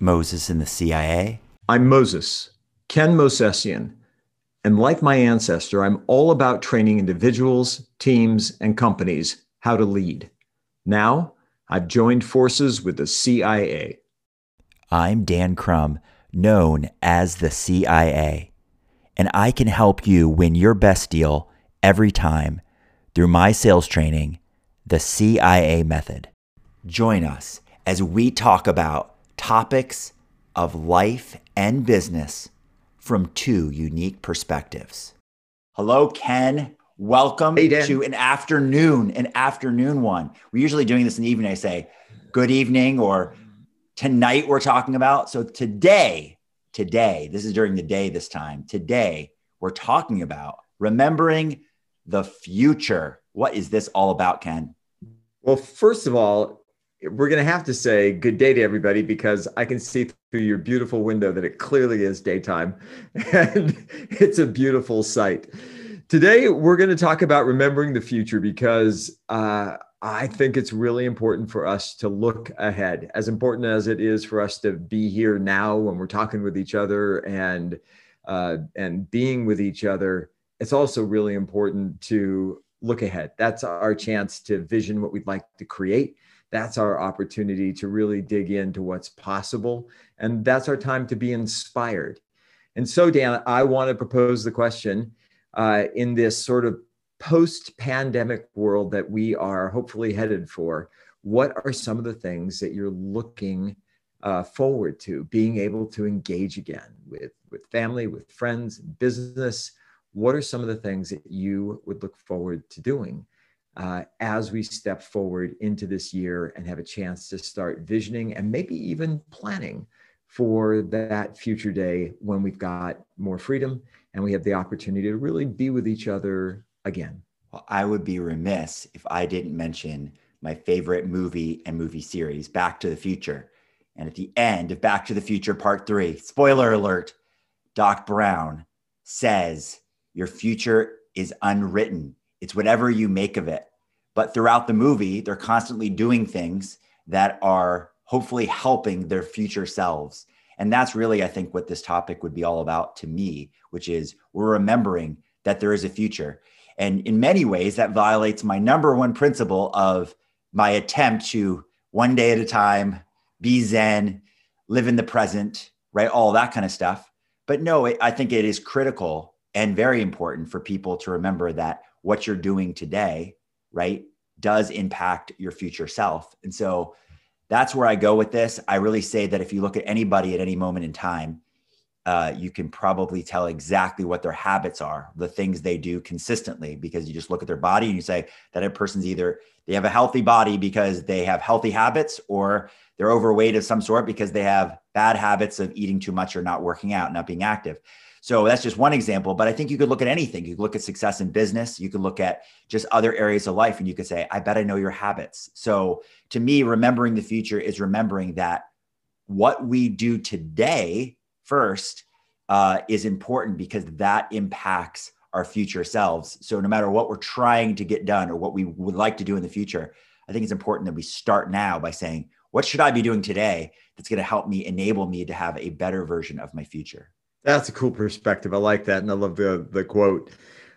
Moses in the CIA. I'm Moses, Ken Mosesian. And like my ancestor, I'm all about training individuals, teams, and companies how to lead. Now, I've joined forces with the CIA. I'm Dan Crum, known as the CIA, and I can help you win your best deal every time through my sales training, the CIA method. Join us as we talk about topics of life and business from two unique perspectives. Hello, Ken. Welcome Hey, to an afternoon, an afternoon one. We're usually doing this in the evening. I say good evening or tonight we're talking about. So today, today, this is during the day this time. Today, we're talking about remembering the future. What is this all about, Ken? Well, first of all, we're going to have to say good day to everybody because I can see through your beautiful window that it clearly is daytime and it's a beautiful sight. Today, we're going to talk about remembering the future because uh, I think it's really important for us to look ahead, as important as it is for us to be here now when we're talking with each other and uh, and being with each other. It's also really important to look ahead. That's our chance to vision what we'd like to create. That's our opportunity to really dig into what's possible. And that's our time to be inspired. And so, Dan, I want to propose the question uh, in this sort of post pandemic world that we are hopefully headed for. What are some of the things that you're looking uh, forward to being able to engage again with, with family, with friends, business? What are some of the things that you would look forward to doing? Uh, as we step forward into this year and have a chance to start visioning and maybe even planning for that future day when we've got more freedom and we have the opportunity to really be with each other again. Well, I would be remiss if I didn't mention my favorite movie and movie series, Back to the Future. And at the end of Back to the Future Part Three, spoiler alert, Doc Brown says, Your future is unwritten. It's whatever you make of it. But throughout the movie, they're constantly doing things that are hopefully helping their future selves. And that's really, I think, what this topic would be all about to me, which is we're remembering that there is a future. And in many ways, that violates my number one principle of my attempt to one day at a time be Zen, live in the present, right? All that kind of stuff. But no, it, I think it is critical and very important for people to remember that what you're doing today, right, does impact your future self. And so that's where I go with this. I really say that if you look at anybody at any moment in time, uh, you can probably tell exactly what their habits are, the things they do consistently, because you just look at their body and you say that a person's either they have a healthy body because they have healthy habits, or they're overweight of some sort because they have bad habits of eating too much or not working out, not being active. So that's just one example, but I think you could look at anything. You could look at success in business. You could look at just other areas of life and you could say, I bet I know your habits. So to me, remembering the future is remembering that what we do today first uh, is important because that impacts our future selves. So no matter what we're trying to get done or what we would like to do in the future, I think it's important that we start now by saying, what should I be doing today that's going to help me enable me to have a better version of my future? That's a cool perspective. I like that. And I love the, the quote.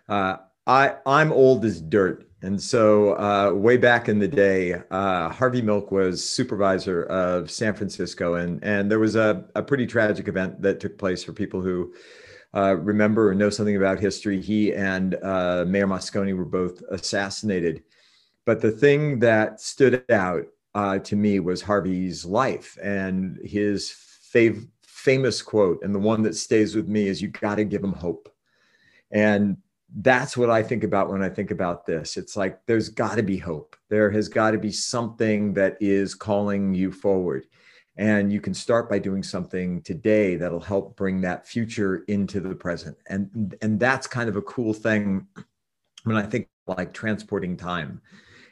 Uh, I, I'm old as dirt. And so, uh, way back in the day, uh, Harvey Milk was supervisor of San Francisco, and and there was a, a pretty tragic event that took place for people who uh, remember or know something about history. He and uh, Mayor Moscone were both assassinated, but the thing that stood out uh, to me was Harvey's life and his fav- famous quote, and the one that stays with me is, "You got to give them hope," and that's what I think about when I think about this. It's like there's got to be hope. There has got to be something that is calling you forward. And you can start by doing something today that'll help bring that future into the present. And, and that's kind of a cool thing when I think like transporting time.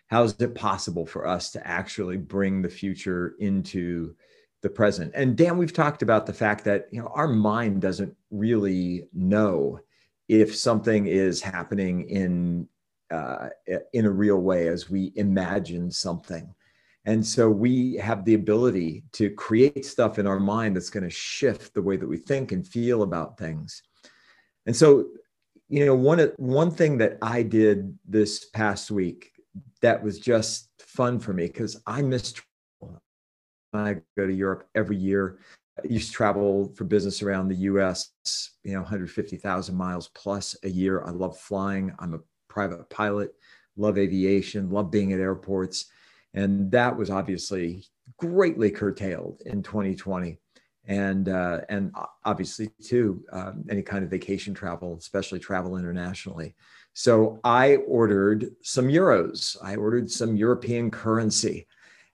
How is it possible for us to actually bring the future into the present? And Dan, we've talked about the fact that you know our mind doesn't really know if something is happening in uh, in a real way as we imagine something And so we have the ability to create stuff in our mind that's going to shift the way that we think and feel about things. And so, you know, one one thing that I did this past week that was just fun for me because I miss travel. I go to Europe every year. I used to travel for business around the US, you know, 150,000 miles plus a year. I love flying. I'm a private pilot, love aviation, love being at airports. And that was obviously greatly curtailed in 2020. And, uh, and obviously, too, um, any kind of vacation travel, especially travel internationally. So I ordered some euros. I ordered some European currency.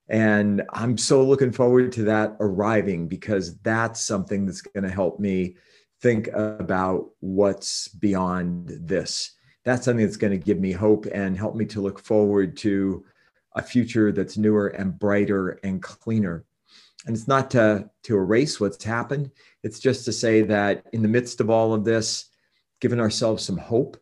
And I'm so looking forward to that arriving because that's something that's going to help me think about what's beyond this. That's something that's going to give me hope and help me to look forward to a future that's newer and brighter and cleaner. And it's not to, to erase what's happened, it's just to say that in the midst of all of this, giving ourselves some hope,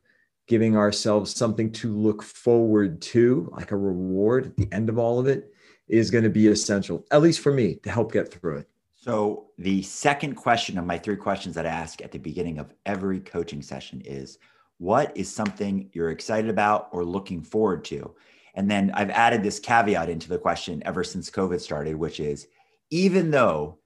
giving ourselves something to look forward to, like a reward at the end of all of it, is going to be essential, at least for me, to help get through it. So, the second question of my three questions that I ask at the beginning of every coaching session is what is something you're excited about or looking forward to? And then I've added this caveat into the question ever since COVID started, which is even though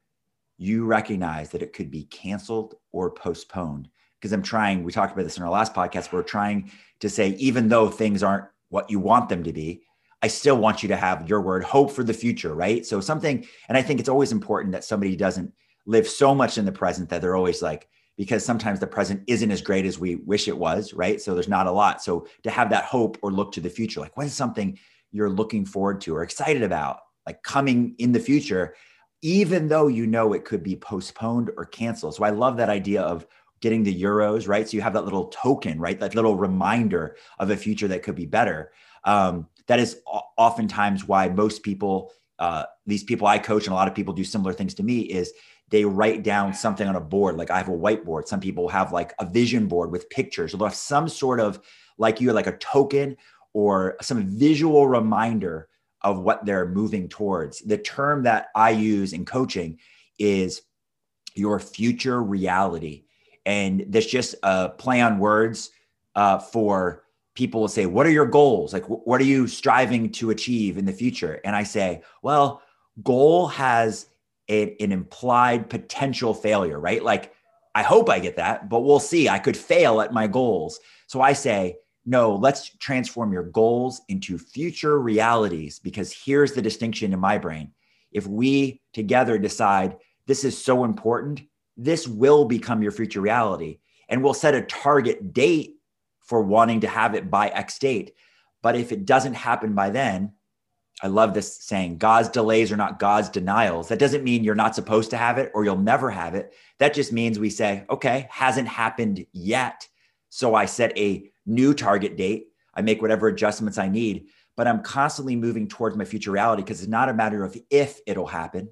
you recognize that it could be canceled or postponed, because I'm trying, we talked about this in our last podcast, we're trying to say, even though things aren't what you want them to be, I still want you to have your word hope for the future, right? So something, and I think it's always important that somebody doesn't live so much in the present that they're always like, because sometimes the present isn't as great as we wish it was, right? So there's not a lot. So to have that hope or look to the future, like what is something you're looking forward to or excited about, like coming in the future, even though you know it could be postponed or canceled. So I love that idea of getting the euros, right? So you have that little token, right? That little reminder of a future that could be better. Um, that is oftentimes why most people, uh, these people I coach, and a lot of people do similar things to me, is they write down something on a board. Like I have a whiteboard. Some people have like a vision board with pictures. They'll have some sort of like you, like a token or some visual reminder of what they're moving towards. The term that I use in coaching is your future reality. And there's just a play on words uh, for people will say, What are your goals? Like, what are you striving to achieve in the future? And I say, Well, goal has a, an implied potential failure, right? Like, I hope I get that, but we'll see. I could fail at my goals. So I say, no, let's transform your goals into future realities because here's the distinction in my brain. If we together decide this is so important, this will become your future reality. And we'll set a target date for wanting to have it by X date. But if it doesn't happen by then, I love this saying God's delays are not God's denials. That doesn't mean you're not supposed to have it or you'll never have it. That just means we say, okay, hasn't happened yet. So I set a new target date. I make whatever adjustments I need, but I'm constantly moving towards my future reality because it's not a matter of if it'll happen.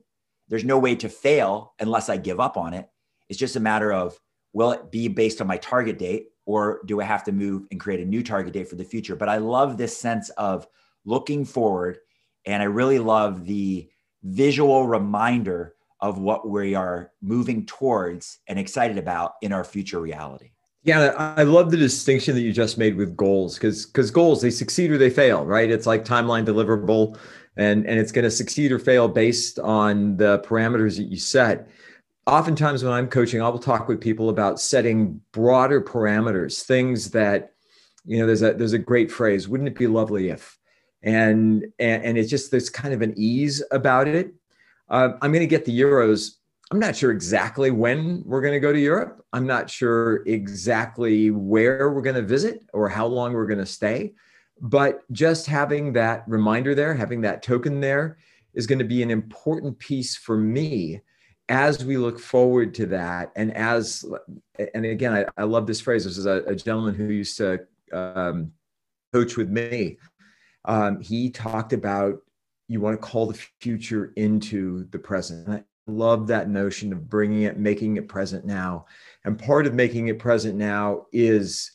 There's no way to fail unless I give up on it. It's just a matter of will it be based on my target date or do I have to move and create a new target date for the future? But I love this sense of looking forward and I really love the visual reminder of what we are moving towards and excited about in our future reality. Yeah, I love the distinction that you just made with goals because because goals they succeed or they fail, right? It's like timeline deliverable, and and it's going to succeed or fail based on the parameters that you set. Oftentimes, when I'm coaching, I will talk with people about setting broader parameters, things that you know. There's a there's a great phrase. Wouldn't it be lovely if? and and, and it's just this kind of an ease about it. Uh, I'm going to get the euros. I'm not sure exactly when we're going to go to Europe. I'm not sure exactly where we're going to visit or how long we're going to stay. But just having that reminder there, having that token there, is going to be an important piece for me as we look forward to that. And as, and again, I, I love this phrase. This is a, a gentleman who used to um, coach with me um, he talked about you want to call the future into the present. Love that notion of bringing it, making it present now. And part of making it present now is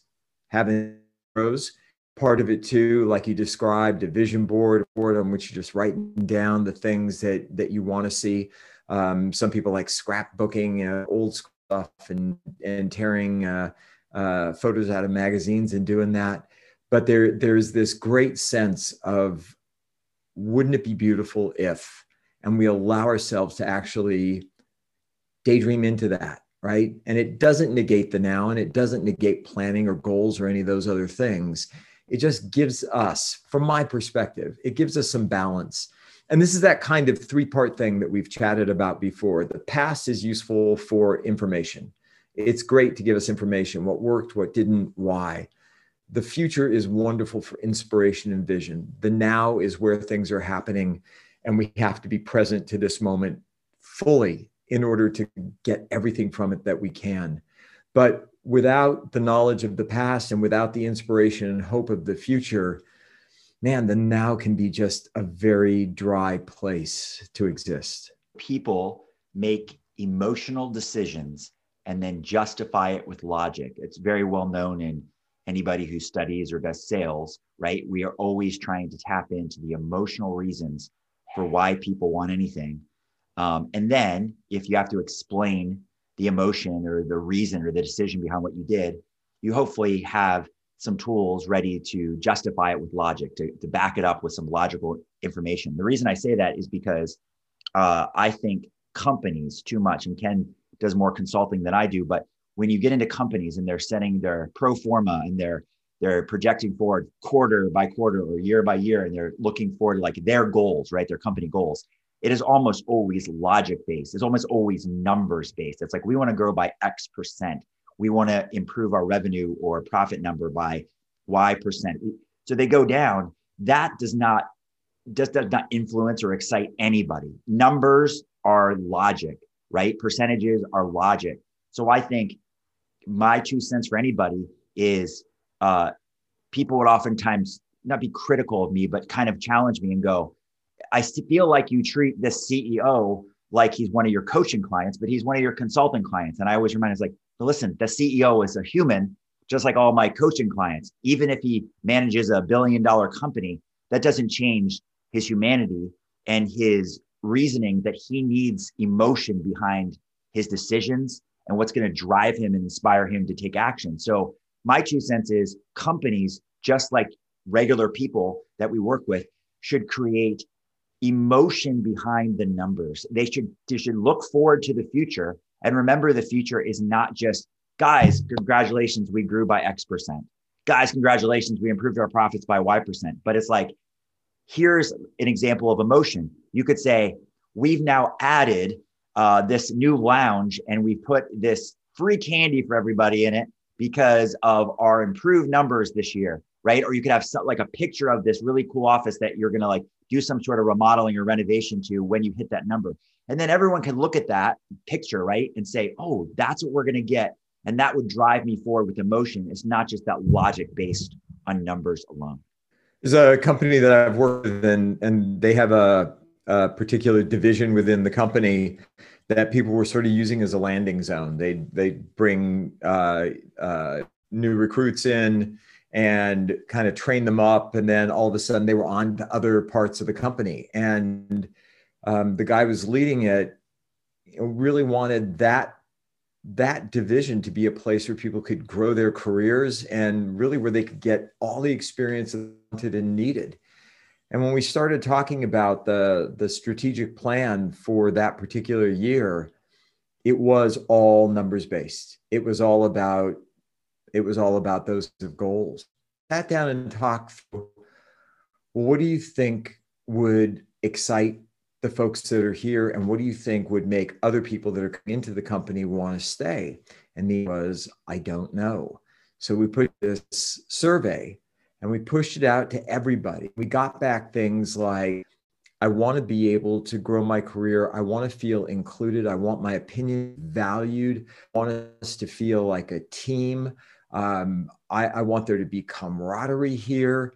having pros. part of it too, like you described, a vision board, board on which you're just writing down the things that that you want to see. Um, some people like scrapbooking uh, old stuff and and tearing uh, uh, photos out of magazines and doing that. But there there's this great sense of wouldn't it be beautiful if, and we allow ourselves to actually daydream into that right? And it doesn't negate the now and it doesn't negate planning or goals or any of those other things. It just gives us, from my perspective, it gives us some balance. And this is that kind of three part thing that we've chatted about before. The past is useful for information. It's great to give us information what worked, what didn't, why. The future is wonderful for inspiration and vision. The now is where things are happening, and we have to be present to this moment fully in order to get everything from it that we can. But without the knowledge of the past and without the inspiration and hope of the future, man, the now can be just a very dry place to exist. People make emotional decisions and then justify it with logic. It's very well known in anybody who studies or does sales, right? We are always trying to tap into the emotional reasons for why people want anything um, and then if you have to explain the emotion or the reason or the decision behind what you did, you hopefully have some tools ready to justify it with logic, to, to back it up with some logical information. The reason I say that is because uh, I think companies too much, and Ken does more consulting than I do, but when you get into companies and they're setting their pro forma and they're they're projecting forward quarter by quarter or year by year and they're looking forward like their goals right their company goals it is almost always logic based. It's almost always numbers based. It's like we want to grow by X percent. We want to improve our revenue or profit number by Y percent. So they go down. That does not just does not influence or excite anybody. Numbers are logic, right? Percentages are logic. So I think my two cents for anybody is uh, people would oftentimes not be critical of me, but kind of challenge me and go, I feel like you treat this CEO like he's one of your coaching clients, but he's one of your consulting clients. And I always remind us like, listen, the CEO is a human, just like all my coaching clients. Even if he manages a billion dollar company, that doesn't change his humanity and his reasoning that he needs emotion behind his decisions and what's going to drive him and inspire him to take action. So my two cents is companies, just like regular people that we work with, should create emotion behind the numbers. They should they should look forward to the future and remember the future is not just guys, congratulations, we grew by X percent. Guys, congratulations, we improved our profits by Y percent. But it's like, here's an example of emotion. You could say, we've now added uh, this new lounge and we put this free candy for everybody in it because of our improved numbers this year, right? Or you could have some, like a picture of this really cool office that you're going to like do some sort of remodeling or renovation to when you hit that number. And then everyone can look at that picture, right? And say, oh, that's what we're going to get. And that would drive me forward with emotion. It's not just that logic based on numbers alone. There's a company that I've worked with, and, and they have a, a particular division within the company that people were sort of using as a landing zone. They they bring uh, uh, new recruits in and kind of train them up. And then all of a sudden they were on to other parts of the company. And um, the guy who was leading it really wanted that that division to be a place where people could grow their careers and really where they could get all the experience wanted and needed. And when we started talking about the, the strategic plan for that particular year, it was all numbers based. It was all about it was all about those goals. Sat down and talked through what do you think would excite the folks that are here and what do you think would make other people that are coming into the company want to stay and the was i don't know so we put this survey and we pushed it out to everybody we got back things like i want to be able to grow my career i want to feel included i want my opinion valued i want us to feel like a team um, I, I want there to be camaraderie here.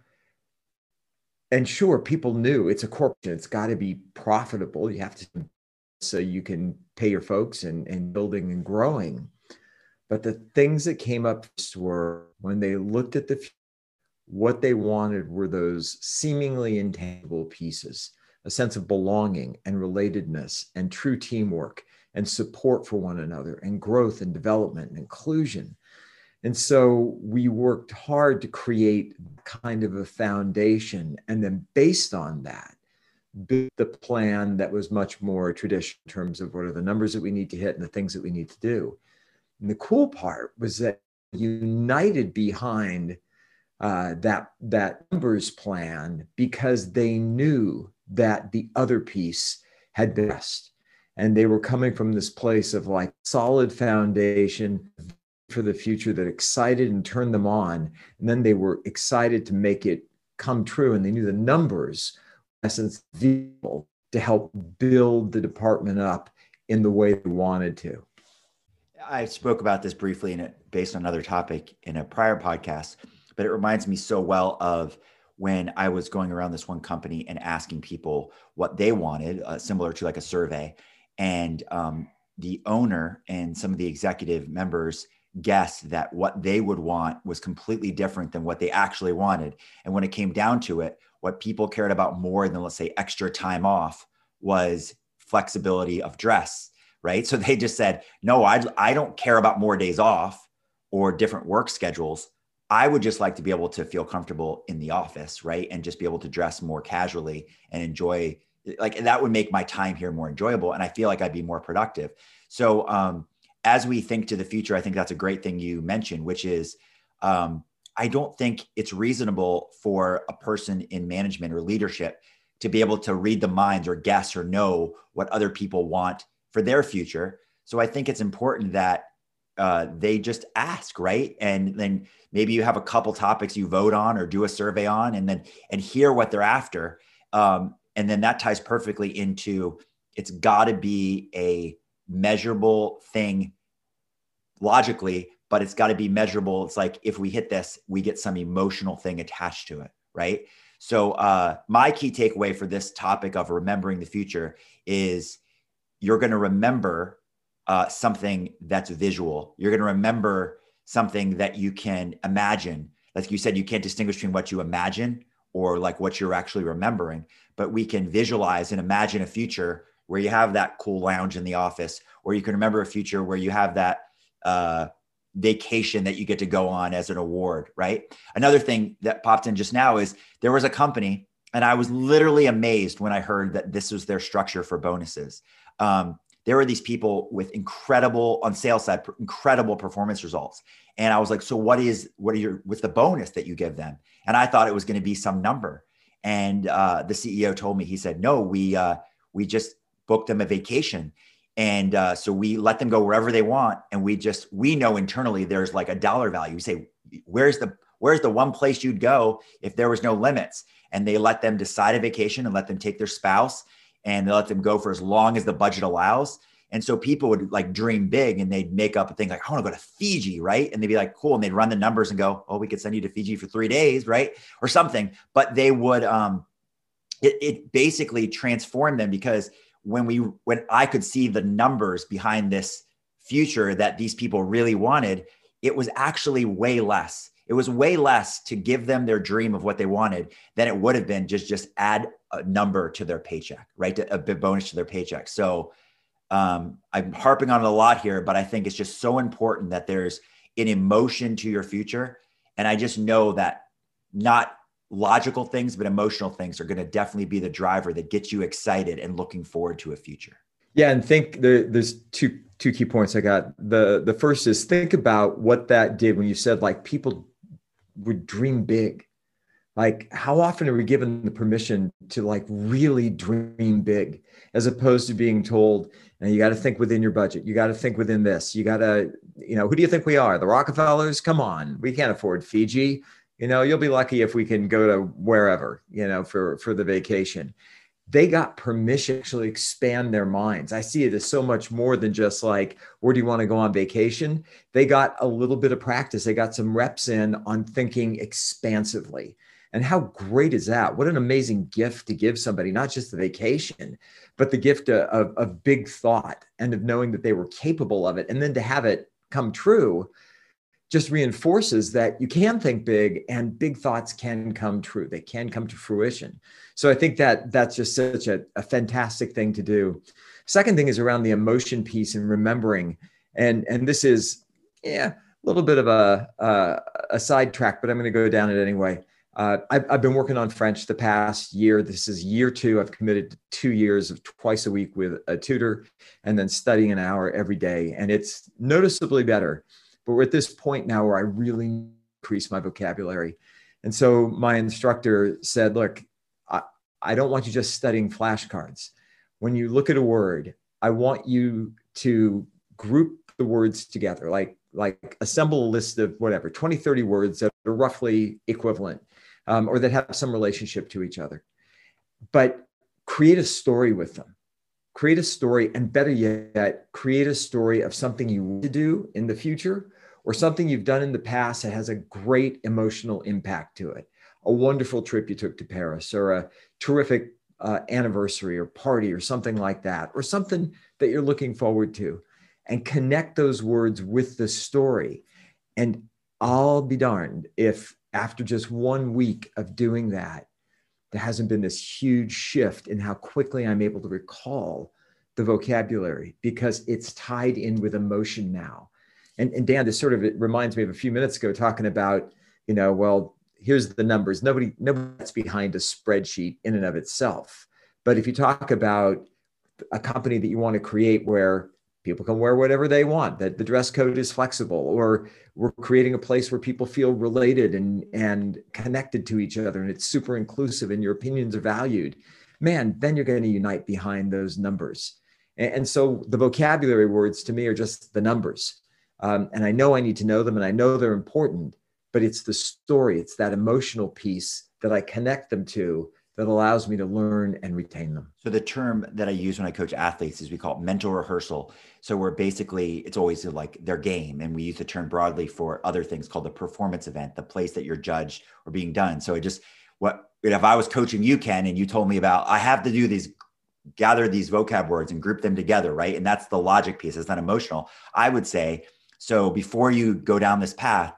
And sure, people knew it's a corporation. It's got to be profitable. You have to, so you can pay your folks and, and building and growing. But the things that came up were when they looked at the what they wanted were those seemingly intangible pieces a sense of belonging and relatedness and true teamwork and support for one another and growth and development and inclusion. And so we worked hard to create kind of a foundation. And then based on that, built the plan that was much more traditional in terms of what are the numbers that we need to hit and the things that we need to do. And the cool part was that united behind uh, that that numbers plan because they knew that the other piece had been best and they were coming from this place of like solid foundation for the future that excited and turned them on. And then they were excited to make it come true. And they knew the numbers essence vehicle to help build the department up in the way they wanted to. I spoke about this briefly in it based on another topic in a prior podcast but it reminds me so well of when I was going around this one company and asking people what they wanted, uh, similar to like a survey. And um, the owner and some of the executive members guessed that what they would want was completely different than what they actually wanted. And when it came down to it, what people cared about more than, let's say, extra time off was flexibility of dress, right? So they just said, no, I, I don't care about more days off or different work schedules. I would just like to be able to feel comfortable in the office, right? And just be able to dress more casually and enjoy like that would make my time here more enjoyable and I feel like I'd be more productive. So um as we think to the future, I think that's a great thing you mentioned, which is um I don't think it's reasonable for a person in management or leadership to be able to read the minds or guess or know what other people want for their future. So I think it's important that uh, they just ask, right? And then maybe you have a couple topics you vote on or do a survey on, and then and hear what they're after. Um, and then that ties perfectly into it's got to be a measurable thing logically, but it's got to be measurable. It's like if we hit this, we get some emotional thing attached to it, right? So uh, my key takeaway for this topic of remembering the future is you're going to remember uh, something that's visual. You're going to remember something that you can imagine. Like you said, you can't distinguish between what you imagine or like what you're actually remembering, but we can visualize and imagine a future where you have that cool lounge in the office, or you can remember a future where you have that uh, vacation that you get to go on as an award, right? Another thing that popped in just now is there was a company, and I was literally amazed when I heard that this was their structure for bonuses. Um, there were these people with incredible on sales side incredible performance results. And i was like so what is what are your what's the bonus that you give them? And i thought it was going to be some number. And uh, the ceo told me he said no we uh, we just booked them a vacation. And uh, so we let them go wherever they want. And we just we know internally there's like a dollar value. We say where's the where's the one place you'd go if there was no limits? And they let them decide a vacation and let them take their spouse and they let them go for as long as the budget allows. And so people would like dream big and they'd make up a thing like, I want to go to Fiji, right? And they'd be like, cool. And they'd run the numbers and go, oh, we could send you to Fiji for three days, right? Or something. But they would, um, it, it basically transformed them because when we, when I could see the numbers behind this future that these people really wanted, it was actually way less. It was way less to give them their dream of what they wanted than it would have been just just add a number to their paycheck, right? A bit bonus to their paycheck. So um, I'm harping on it a lot here, but I think it's just so important that there's an emotion to your future. And I just know that not logical things, but emotional things are going to definitely be the driver that gets you excited and looking forward to a future. Yeah, and think there, there's two two key points I got. The the first is think about what that did when you said like people would dream big. Like how often are we given the permission to like really dream big as opposed to being told and you got to think within your budget. You got to think within this. You got to you know who do you think we are? The rockefellers? Come on. We can't afford fiji. You know you'll be lucky if we can go to wherever you know for for the vacation they got permission to expand their minds. I see it as so much more than just like, where do you want to go on vacation? They got a little bit of practice. They got some reps in on thinking expansively. And how great is that? What an amazing gift to give somebody, not just the vacation, but the gift of, of big thought and of knowing that they were capable of it. And then to have it come true just reinforces that you can think big and big thoughts can come true. They can come to fruition. So I think that that's just such a, a fantastic thing to do. Second thing is around the emotion piece and remembering. And, and this is, yeah, a little bit of a, a, a sidetrack, but I'm going to go down it anyway. Uh, I've, I've, been working on French the past year. This is year two. I've committed to two years of twice a week with a tutor and then studying an hour every day. And it's noticeably better. But we're at this point now where I really increase my vocabulary. And so my instructor said, look, I, I don't want you just studying flashcards. When you look at a word, I want you to group the words together, like, like assemble a list of whatever, 20, 30 words that are roughly equivalent um, or that have some relationship to each other. But create a story with them create a story and better yet create a story of something you want to do in the future or something you've done in the past that has a great emotional impact to it. A wonderful trip you took to Paris, or a terrific uh, anniversary or party, or something like that, or something that you're looking forward to, and connect those words with the story. And I'll be darned if after just one week of doing that, there hasn't been this huge shift in how quickly I'm able to recall the vocabulary because it's tied in with emotion now and, and Dan, this sort of reminds me of a few minutes ago talking about, you know, well, here's the numbers. Nobody, nobody's behind a spreadsheet in and of itself. But if you talk about a company that you want to create where people can wear whatever they want, that the dress code is flexible, or we're creating a place where people feel related and, and connected to each other and it's super inclusive and your opinions are valued, man, then you're going to unite behind those numbers. And, and so the vocabulary words to me are just the numbers. Um, and I know I need to know them and I know they're important, but it's the story, it's that emotional piece that I connect them to that allows me to learn and retain them. So the term that I use when I coach athletes is we call it mental rehearsal. So we're basically it's always like their game, and we use the term broadly for other things called the performance event, the place that you're judged or being done. So it just what if I was coaching you, Ken, and you told me about I have to do these gather these vocab words and group them together, right? And that's the logic piece. It's not emotional. I would say so before you go down this path,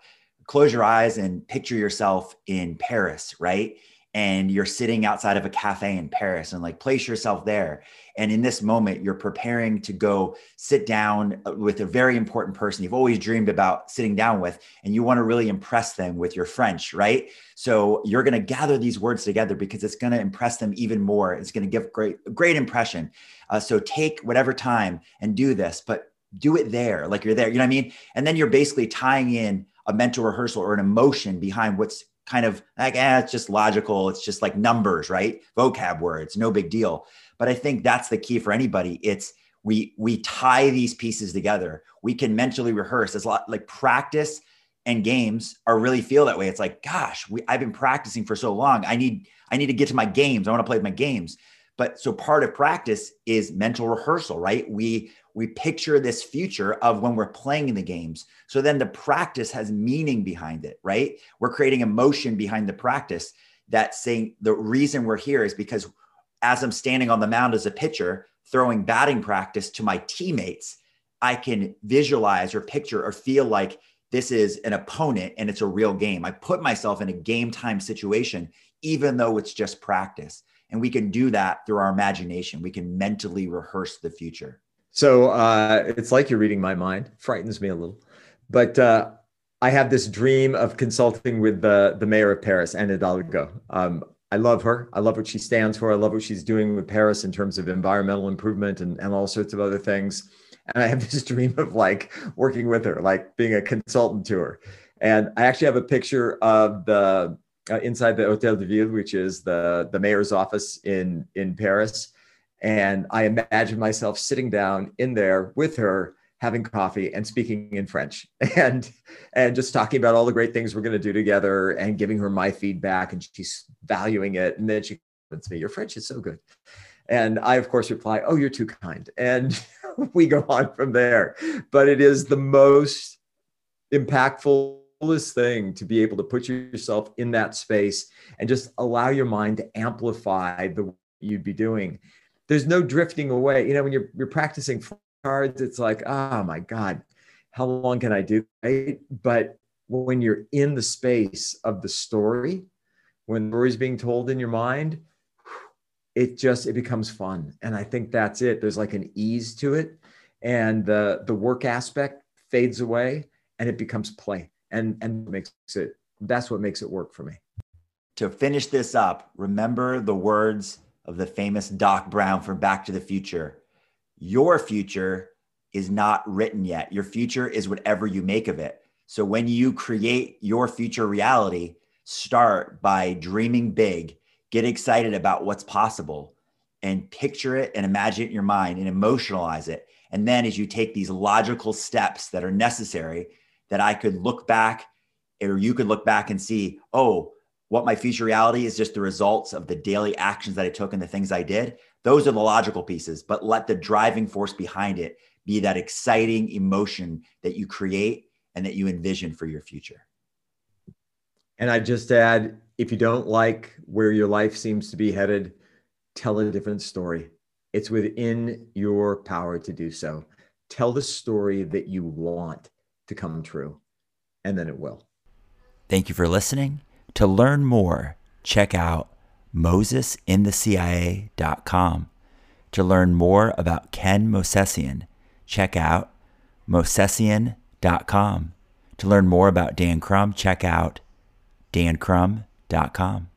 close your eyes and picture yourself in Paris, right? And you're sitting outside of a cafe in Paris and like place yourself there. And in this moment, you're preparing to go sit down with a very important person you've always dreamed about sitting down with, and you want to really impress them with your French, right? So you're going to gather these words together because it's going to impress them even more. It's going to give great, great impression. Uh, so take whatever time and do this, but do it there, like you're there. You know what I mean? And then you're basically tying in a mental rehearsal or an emotion behind what's kind of like, eh, it's just logical. It's just like numbers, right? Vocab words, no big deal. But I think that's the key for anybody. It's we we tie these pieces together. We can mentally rehearse. It's a lot like practice and games are really feel that way. It's like, gosh, we, I've been practicing for so long. I need I need to get to my games. I want to play my games. But so part of practice is mental rehearsal, right? We we picture this future of when we're playing in the games. So then the practice has meaning behind it, right? We're creating emotion behind the practice that saying the reason we're here is because as I'm standing on the mound as a pitcher, throwing batting practice to my teammates, I can visualize or picture or feel like this is an opponent and it's a real game. I put myself in a game time situation, even though it's just practice. And we can do that through our imagination. We can mentally rehearse the future. So uh, it's like you're reading my mind. Frightens me a little, but uh, I have this dream of consulting with the the mayor of Paris, Anne Hidalgo. Um, I love her. I love what she stands for. I love what she's doing with Paris in terms of environmental improvement and, and all sorts of other things. And I have this dream of like working with her, like being a consultant to her. And I actually have a picture of the uh, inside the Hotel de Ville, which is the the mayor's office in in Paris. And I imagine myself sitting down in there with her, having coffee and speaking in French and and just talking about all the great things we're going to do together and giving her my feedback and she's valuing it. And then she comments to me, Your French is so good. And I, of course, reply, Oh, you're too kind. And we go on from there. But it is the most impactful thing to be able to put yourself in that space and just allow your mind to amplify the you'd be doing there's no drifting away. You know, when you're you're practicing cards, it's like, oh my God, how long can I do? Right? But when you're in the space of the story, when the story's being told in your mind, it just it becomes fun. And I think that's it. There's like an ease to it. And the the work aspect fades away and it becomes play. And and makes it that's what makes it work for me. To finish this up, remember the words of the famous Doc Brown from Back to the Future. Your future is not written yet. Your future is whatever you make of it. So when you create your future reality, start by dreaming big, get excited about what's possible, and picture it and imagine it in your mind and emotionalize it. And then as you take these logical steps that are necessary, that I could look back or you could look back and see, oh, what my future reality is just the results of the daily actions that I took and the things I did. Those are the logical pieces, but let the driving force behind it be that exciting emotion that you create and that you envision for your future. And I just add if you don't like where your life seems to be headed, tell a different story. It's within your power to do so. Tell the story that you want to come true, and then it will. Thank you for listening. To learn more, check out mosesinthecia.com. To learn more about Ken Mosesian, check out mosesian.com. To learn more about Dan Crum, check out dancrum.com.